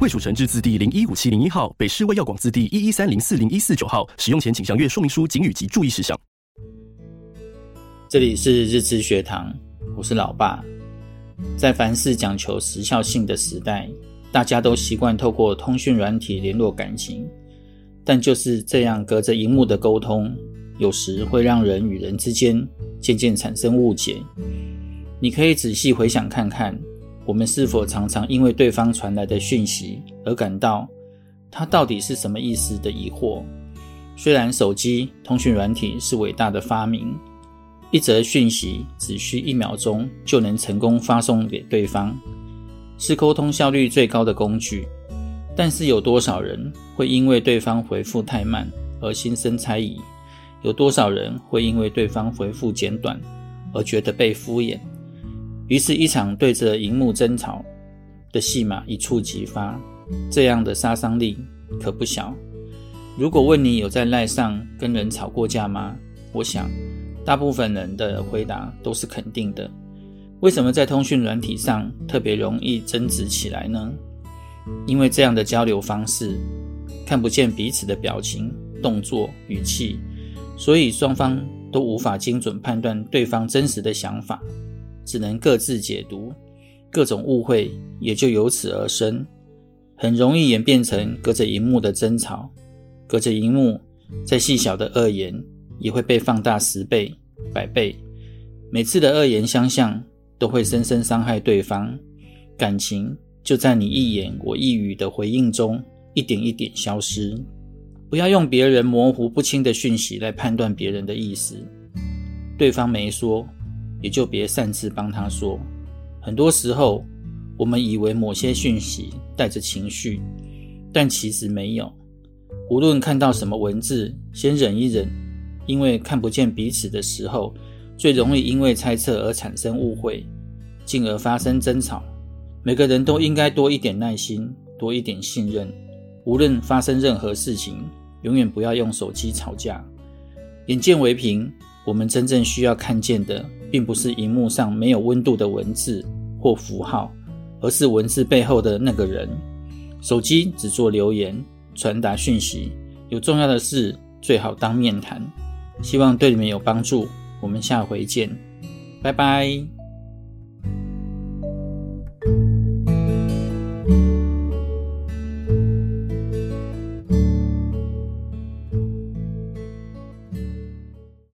卫署成制字第零一五七零一号，北市卫药广字第一一三零四零一四九号。使用前请详阅说明书、警语及注意事项。这里是日知学堂，我是老爸。在凡事讲求时效性的时代，大家都习惯透过通讯软体联络感情，但就是这样隔着荧幕的沟通，有时会让人与人之间渐渐产生误解。你可以仔细回想看看，我们是否常常因为对方传来的讯息而感到他到底是什么意思的疑惑？虽然手机通讯软体是伟大的发明。一则讯息只需一秒钟就能成功发送给对方，是沟通效率最高的工具。但是有多少人会因为对方回复太慢而心生猜疑？有多少人会因为对方回复简短而觉得被敷衍？于是，一场对着荧幕争吵的戏码一触即发，这样的杀伤力可不小。如果问你有在赖上跟人吵过架吗？我想。大部分人的回答都是肯定的。为什么在通讯软体上特别容易争执起来呢？因为这样的交流方式看不见彼此的表情、动作、语气，所以双方都无法精准判断对方真实的想法，只能各自解读，各种误会也就由此而生，很容易演变成隔着荧幕的争吵。隔着荧幕，再细小的恶言，也会被放大十倍、百倍，每次的恶言相向都会深深伤害对方，感情就在你一言我一语的回应中一点一点消失。不要用别人模糊不清的讯息来判断别人的意思，对方没说，也就别擅自帮他说。很多时候，我们以为某些讯息带着情绪，但其实没有。无论看到什么文字，先忍一忍。因为看不见彼此的时候，最容易因为猜测而产生误会，进而发生争吵。每个人都应该多一点耐心，多一点信任。无论发生任何事情，永远不要用手机吵架。眼见为凭，我们真正需要看见的，并不是荧幕上没有温度的文字或符号，而是文字背后的那个人。手机只做留言，传达讯息，有重要的事最好当面谈。希望对你们有帮助，我们下回见，拜拜。